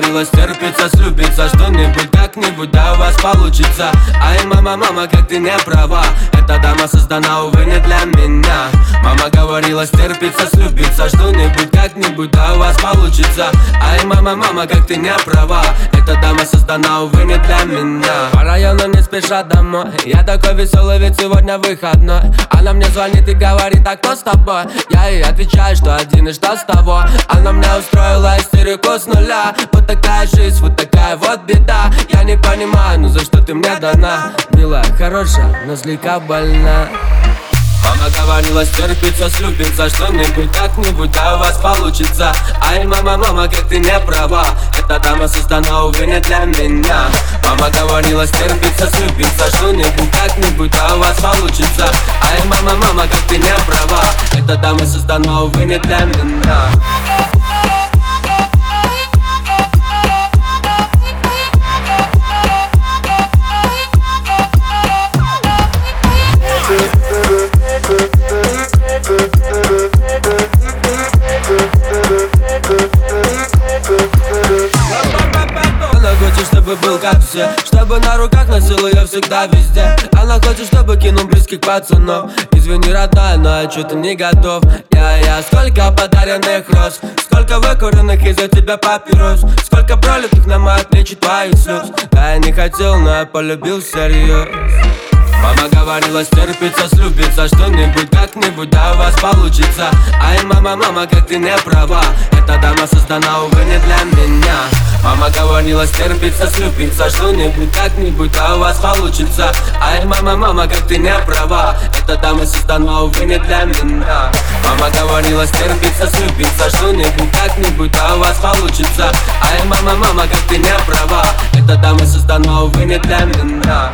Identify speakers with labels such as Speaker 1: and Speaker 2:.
Speaker 1: говорила стерпится, слюбится Что-нибудь как-нибудь, да у вас получится. Ай, мама, мама, как ты не права Эта дама создана, увы, не для меня. Мама говорила стерпится, слюбится Что-нибудь как-нибудь, да у вас получится. Ай, мама, мама, как ты не права. Эта дама создана, увы, не для меня. По району не спеша домой. Я такой веселый, ведь сегодня выходной. Она мне звонит и говорит, а кто с тобой? Я ей отвечаю, что один и что с того. Она мне устроила истерику с нуля. Вот такая жизнь, вот такая вот беда. Я не понимаю, ну за что ты мне дана? Милая, хорошая, но слегка больна. Мама говорила стерпится, слюбится Что-нибудь как-нибудь, да у вас получится. Ай, мама, мама, как ты не права. Эта дама создана, увы, не для меня. Мама говорила стерпится, слюбится Что-нибудь как-нибудь, да у вас получится. Ай, мама, мама, как ты не права. Эта дама создана, увы, не для меня чтобы был как все. Чтобы на руках носил ее всегда везде. Она хочет, чтобы кинул близких пацанов. Извини, родная, но я что-то не готов. Я, я, сколько подаренных роз. Сколько выкуренных из-за тебя папирос. Сколько пролитых на мои плечи твоих слез Да, я не хотел, но я полюбил всерьез Мама говорила стерпится, слюбится Что-нибудь как-нибудь, да у вас получится. Ай, мама, мама, как ты не права. Эта дама создана, увы, не для меня. Мама говорила стерпится, слюбится Что-нибудь как-нибудь, да у вас получится. Ай, мама, мама, как ты не права. Эта дама создана, увы, не для меня. Мама говорила стерпится, слюбится Что-нибудь как-нибудь, да у вас получится. Ай, мама, мама, как ты не права. Эта дама создана, увы, не для меня